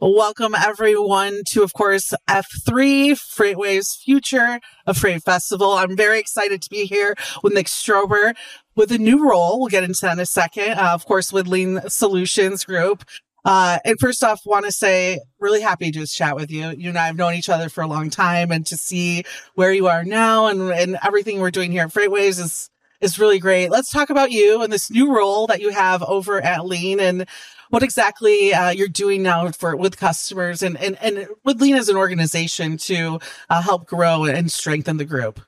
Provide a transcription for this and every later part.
Welcome everyone to, of course, F3 Freightwaves Future of Freight Festival. I'm very excited to be here with Nick Strober with a new role. We'll get into that in a second. Uh, of course, with Lean Solutions Group. Uh, and first off, want to say really happy to just chat with you. You and I have known each other for a long time and to see where you are now and, and everything we're doing here at Freightwaves is, is really great. Let's talk about you and this new role that you have over at Lean and what exactly uh, you're doing now for with customers and and and with Lean as an organization to uh, help grow and strengthen the group.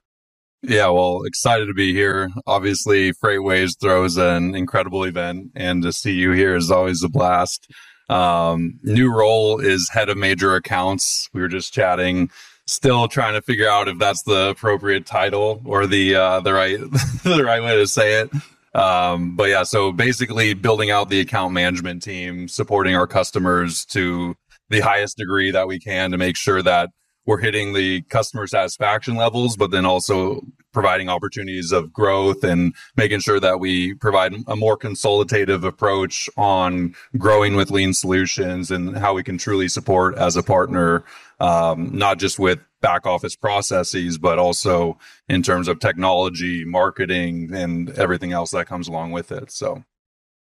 Yeah, well, excited to be here. Obviously, Freightwaves throws an incredible event, and to see you here is always a blast. Um, new role is head of major accounts. We were just chatting, still trying to figure out if that's the appropriate title or the uh, the right the right way to say it. Um, but yeah, so basically building out the account management team, supporting our customers to the highest degree that we can to make sure that we're hitting the customer satisfaction levels, but then also providing opportunities of growth and making sure that we provide a more consultative approach on growing with lean solutions and how we can truly support as a partner, um, not just with back office processes, but also in terms of technology, marketing, and everything else that comes along with it. So.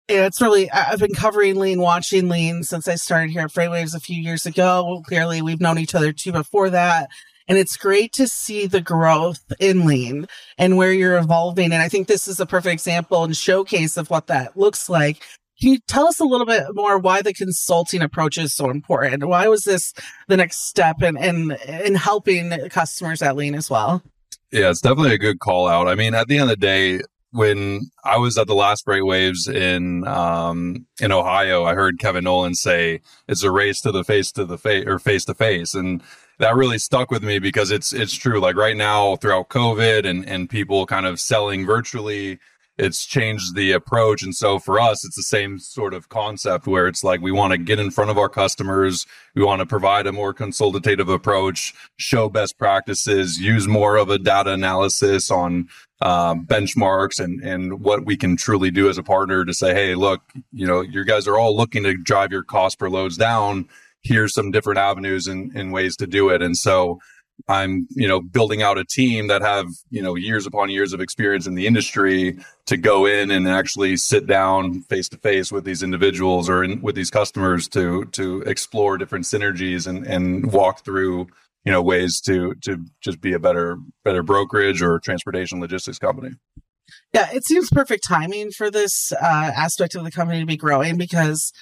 Yeah, it's really, I've been covering lean, watching lean since I started here at Freightwaves a few years ago. Clearly, we've known each other too before that. And it's great to see the growth in lean and where you're evolving. And I think this is a perfect example and showcase of what that looks like. Can you tell us a little bit more why the consulting approach is so important? Why was this the next step in, in, in helping customers at lean as well? Yeah, it's definitely a good call out. I mean, at the end of the day, when I was at the last Freightwaves in um, in Ohio, I heard Kevin Nolan say it's a race to the face to the face or face to face, and that really stuck with me because it's it's true. Like right now, throughout COVID and and people kind of selling virtually, it's changed the approach. And so for us, it's the same sort of concept where it's like we want to get in front of our customers. We want to provide a more consultative approach, show best practices, use more of a data analysis on um, benchmarks and, and what we can truly do as a partner to say, Hey, look, you know, you guys are all looking to drive your cost per loads down. Here's some different avenues and, and ways to do it. And so I'm, you know, building out a team that have, you know, years upon years of experience in the industry to go in and actually sit down face to face with these individuals or in, with these customers to to explore different synergies and and walk through, you know, ways to to just be a better better brokerage or transportation logistics company. Yeah, it seems perfect timing for this uh, aspect of the company to be growing because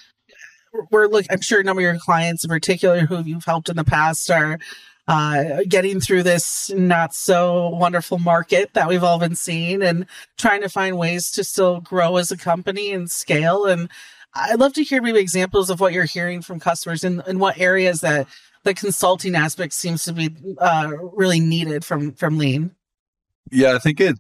we're look. I'm sure a number of your clients, in particular, who you've helped in the past, are uh, getting through this not so wonderful market that we've all been seeing and trying to find ways to still grow as a company and scale. And I'd love to hear maybe examples of what you're hearing from customers and in what areas that the consulting aspect seems to be uh, really needed from from Lean. Yeah, I think it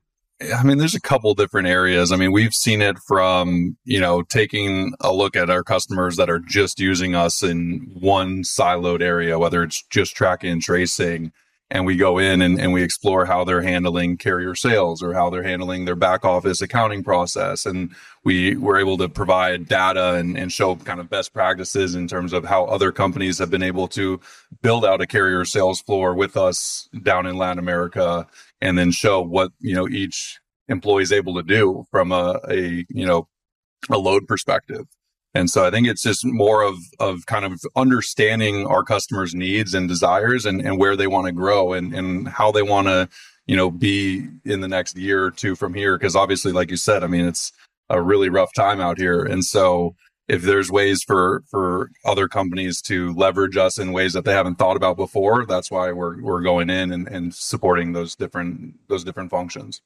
I mean, there's a couple different areas. I mean, we've seen it from, you know, taking a look at our customers that are just using us in one siloed area, whether it's just tracking and tracing. And we go in and, and we explore how they're handling carrier sales or how they're handling their back office accounting process. And we were able to provide data and, and show kind of best practices in terms of how other companies have been able to build out a carrier sales floor with us down in Latin America and then show what you know each employee is able to do from a, a you know a load perspective. And so i think it's just more of of kind of understanding our customers needs and desires and, and where they want to grow and and how they want to you know be in the next year or two from here. Because obviously like you said i mean it's a really rough time out here. And so if there's ways for for other companies to leverage us in ways that they haven't thought about before that's why we're we're going in and, and supporting those different those different functions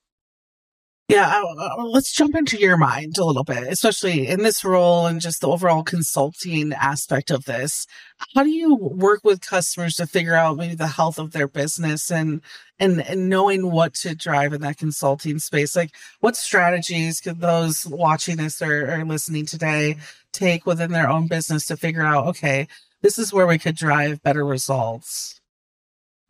yeah uh, uh, let's jump into your mind a little bit especially in this role and just the overall consulting aspect of this how do you work with customers to figure out maybe the health of their business and and and knowing what to drive in that consulting space like what strategies could those watching this or, or listening today take within their own business to figure out, okay, this is where we could drive better results?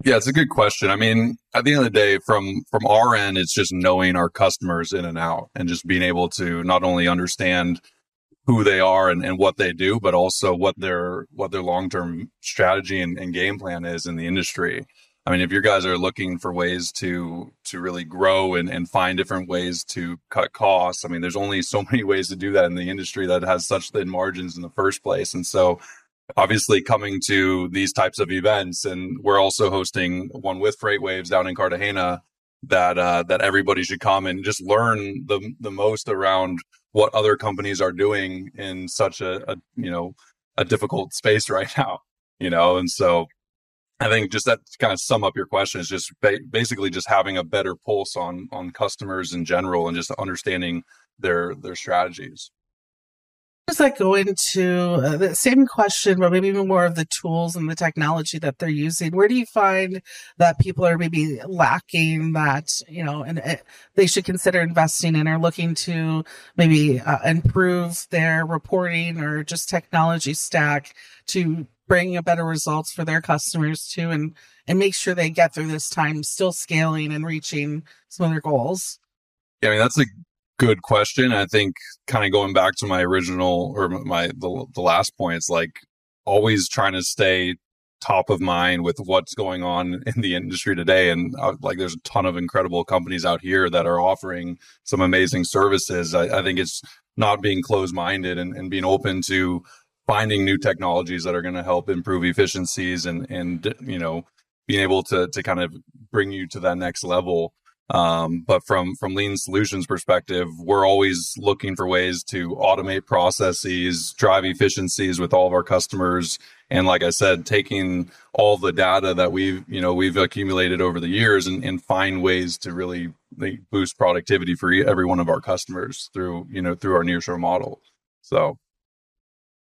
Yeah, it's a good question. I mean, at the end of the day, from from our end, it's just knowing our customers in and out and just being able to not only understand who they are and, and what they do, but also what their what their long term strategy and, and game plan is in the industry. I mean, if you guys are looking for ways to to really grow and, and find different ways to cut costs, I mean, there's only so many ways to do that in the industry that has such thin margins in the first place. And so obviously coming to these types of events and we're also hosting one with FreightWaves down in Cartagena that uh, that everybody should come and just learn the the most around what other companies are doing in such a, a you know a difficult space right now you know and so I think just that kind of sum up your question is just ba- basically just having a better pulse on on customers in general and just understanding their their strategies. Does that go into uh, the same question, but maybe even more of the tools and the technology that they're using? Where do you find that people are maybe lacking that, you know, and uh, they should consider investing in or looking to maybe uh, improve their reporting or just technology stack to bring a better results for their customers too and and make sure they get through this time still scaling and reaching some of their goals yeah i mean that's a good question. I think kind of going back to my original or my the, the last point it's like always trying to stay top of mind with what's going on in the industry today and uh, like there's a ton of incredible companies out here that are offering some amazing services. I, I think it's not being closed minded and, and being open to finding new technologies that are going to help improve efficiencies and and you know being able to to kind of bring you to that next level um, but from from lean solutions perspective we're always looking for ways to automate processes drive efficiencies with all of our customers. And like i said taking all the data that we've you know we've accumulated over the years and, and find ways to really boost productivity for every one of our customers through you know through our nearshore model. So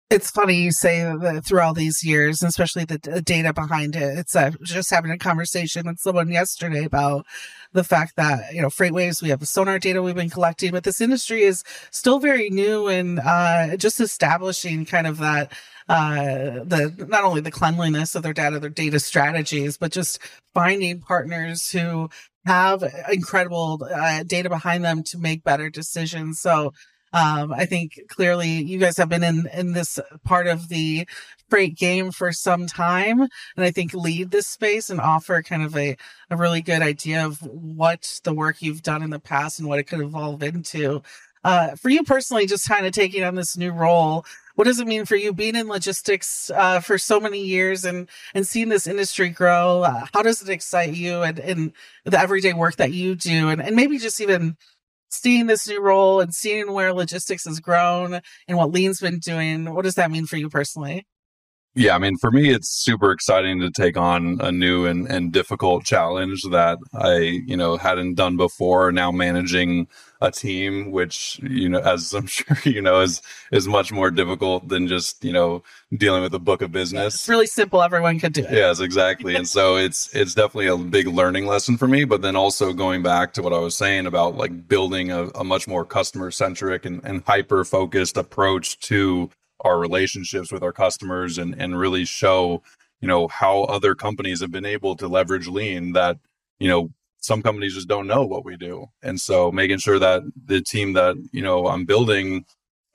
it's funny you say that through all these years, especially the, data behind it. It's uh, just having a conversation with someone yesterday about the fact that you know FreightWaves, we have the sonar data we've been collecting, but this industry is still very new and uh, just establishing kind of that uh, the not only the cleanliness of their data, their data strategies, but just finding partners who have incredible uh, data behind them to make better decisions. So um, I think clearly you guys have been in, in this part of the freight game for some time. And I think lead this space and offer kind of a, a really good idea of what the work you've done in the past and what it could evolve into. Uh, for you personally, just kind of taking on this new role, what does it mean for you being in logistics uh, for so many years and and seeing this industry grow? Uh, how does it excite you and, and the everyday work that you do, and, and maybe just even seeing this new role and seeing where logistics has grown and what Lean's been doing, what does that mean for you personally? Yeah, I mean, for me, it's super exciting to take on a new and, and difficult challenge that I, you know, hadn't done before. Now managing a team, which, you know, as I'm sure you know, is is much more difficult than just, you know, dealing with a book of business. It's really simple. Everyone can do it. Yes, exactly. and so it's it's definitely a big learning lesson for me. But then also going back to what I was saying about like building a, a much more customer centric and, and hyper focused approach to our relationships with our customers and and really show you know how other companies have been able to leverage lean that you know some companies just don't know what we do. And so making sure that the team that you know i'm building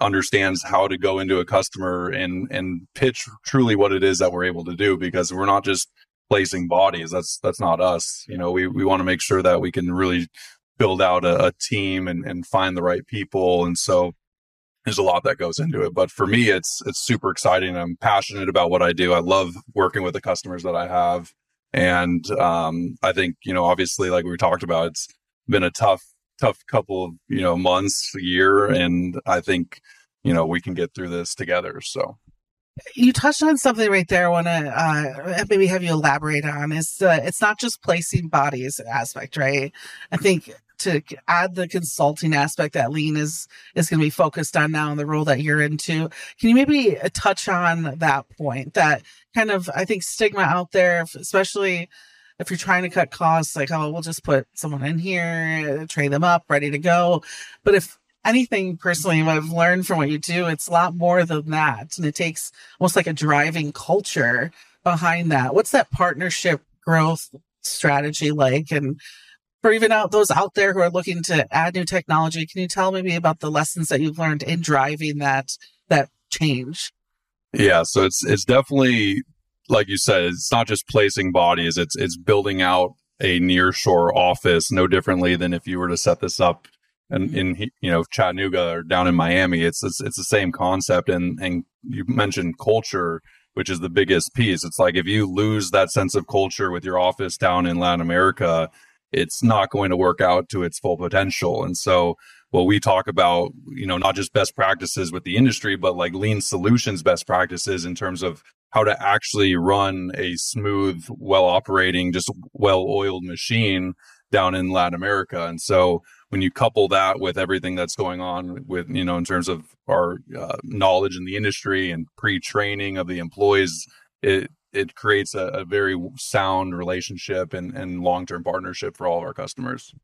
understands how to go into a customer and and pitch truly what it is that we're able to do because we're not just placing bodies. That's that's not us. You know we we want to make sure that we can really build out a, a team and and find the right people. And so there's a lot that goes into it. But for me, it's it's super exciting. I'm passionate about what I do. I love working with the customers that I have, and um, I think you know, obviously, like we talked about, it's been a tough tough couple of you know months, a year, and I think you know we can get through this together. So. You touched on something right there. I want to uh, maybe have you elaborate on is uh, it's not just placing bodies aspect, right? I think to add the consulting aspect that lean is is going to be focused on now in the role that you're into can you maybe uh, touch on that point that kind of i think stigma out there especially if you're trying to cut costs like oh we'll just put someone in here train them up ready to go. But if anything personally what i've learned from what you do it's a lot more than that and it takes almost like a driving culture behind that. What's that partnership growth strategy like and for even out those out there who are looking to add new technology, can you tell maybe about the lessons that you've learned in driving that that change? Yeah, so it's it's definitely like you said, it's not just placing bodies; it's it's building out a nearshore office, no differently than if you were to set this up in, in you know Chattanooga or down in Miami. It's it's, it's the same concept, and and you mentioned culture, which is the biggest piece. It's like if you lose that sense of culture with your office down in Latin America, it's not going to work out to its full potential, and so what we talk about, you know, not just best practices with the industry, but like lean solutions best practices in terms of how to actually run a smooth, well operating, just well oiled machine down in Latin America. And so when you couple that with everything that's going on with, you know, in terms of our uh, knowledge in the industry and pre training of the employees, it, it creates a, a very sound relationship and, and long term partnership for all of our customers.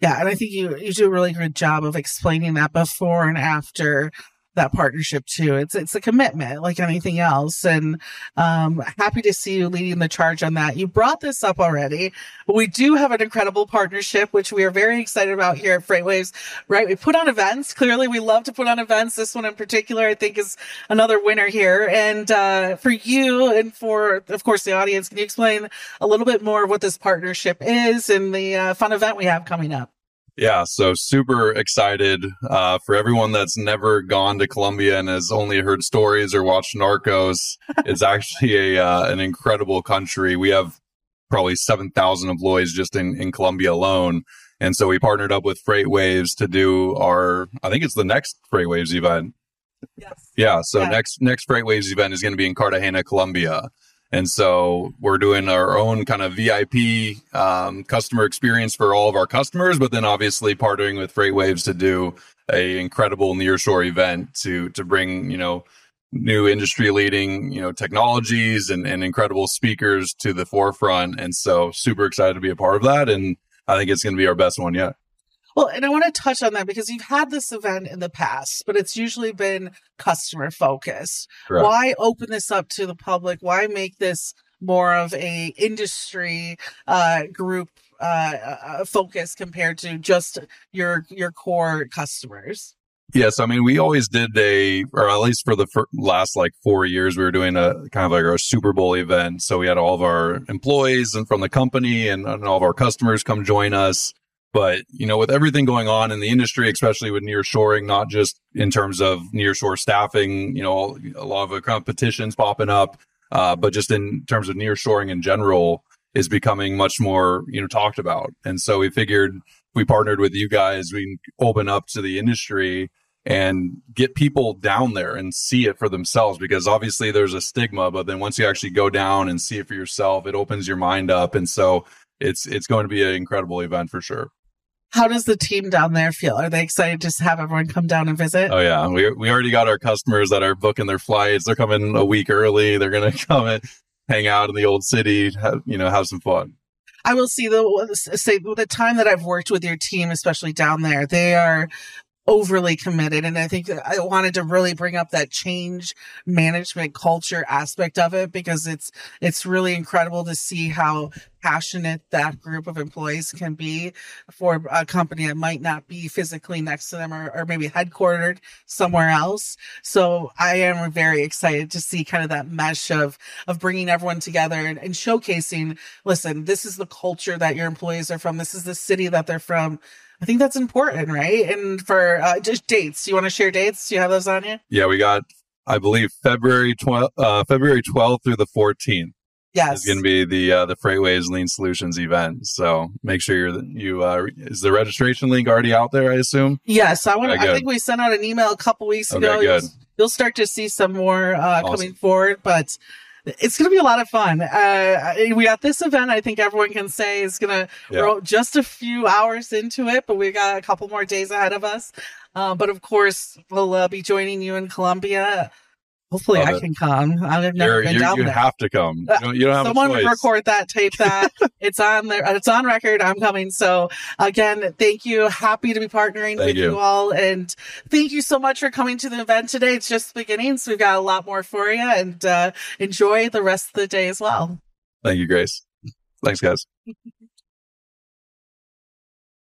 Yeah, and I think you you do a really good job of explaining that before and after that partnership too. It's it's a commitment like anything else, and um, happy to see you leading the charge on that. You brought this up already, we do have an incredible partnership which we are very excited about here at FreightWaves. Right, we put on events. Clearly, we love to put on events. This one in particular, I think, is another winner here. And uh, for you and for of course the audience, can you explain a little bit more of what this partnership is and the uh, fun event we have coming up? Yeah, so super excited uh, for everyone that's never gone to Colombia and has only heard stories or watched Narcos. it's actually a uh, an incredible country. We have probably seven thousand employees just in in Colombia alone, and so we partnered up with FreightWaves to do our. I think it's the next FreightWaves event. Yes. Yeah. So yeah. next next FreightWaves event is going to be in Cartagena, Colombia. And so we're doing our own kind of VIP um, customer experience for all of our customers, but then obviously partnering with FreightWaves to do a incredible nearshore event to to bring you know new industry leading you know technologies and, and incredible speakers to the forefront. And so super excited to be a part of that, and I think it's going to be our best one yet. Well, and I want to touch on that because you've had this event in the past, but it's usually been customer focused. Correct. Why open this up to the public? Why make this more of a industry uh, group uh, uh, focus compared to just your your core customers? Yes, I mean we always did a, or at least for the last like four years, we were doing a kind of like our Super Bowl event. So we had all of our employees and from the company and, and all of our customers come join us. But, you know, with everything going on in the industry, especially with near shoring, not just in terms of near shore staffing, you know, a lot of competitions popping up, uh, but just in terms of near shoring in general is becoming much more, you know, talked about. And so we figured we partnered with you guys, we open up to the industry and get people down there and see it for themselves because obviously there's a stigma, but then once you actually go down and see it for yourself, it opens your mind up. And so it's, it's going to be an incredible event for sure. How does the team down there feel? Are they excited to have everyone come down and visit? Oh yeah, we we already got our customers that are booking their flights. They're coming a week early. They're gonna come and hang out in the old city. Have, you know, have some fun. I will see the say the time that I've worked with your team, especially down there, they are overly committed. And I think I wanted to really bring up that change management culture aspect of it because it's, it's really incredible to see how passionate that group of employees can be for a company that might not be physically next to them or, or maybe headquartered somewhere else. So I am very excited to see kind of that mesh of, of bringing everyone together and, and showcasing, listen, this is the culture that your employees are from. This is the city that they're from I think that's important, right? And for uh, just dates, you want to share dates? Do you have those on you? Yeah, we got, I believe, February 12th, uh, February 12th through the 14th. Yes, is going to be the uh, the FreightWaves Lean Solutions event. So make sure you're you uh, is the registration link already out there? I assume. Yes, I want. Okay, I think we sent out an email a couple weeks ago. Okay, good. You'll, you'll start to see some more uh, awesome. coming forward, but it's going to be a lot of fun. Uh, we got this event. I think everyone can say is going to. Yeah. We're just a few hours into it, but we've got a couple more days ahead of us. Uh, but of course, we'll uh, be joining you in Colombia Hopefully, Love I it. can come. I've never you're, been you're, down you there. You have to come. You don't, you don't have to. Someone record that, tape that. it's on there. It's on record. I'm coming. So again, thank you. Happy to be partnering thank with you. you. all, and thank you so much for coming to the event today. It's just the beginning, so we've got a lot more for you, and uh, enjoy the rest of the day as well. Thank you, Grace. Thanks, guys.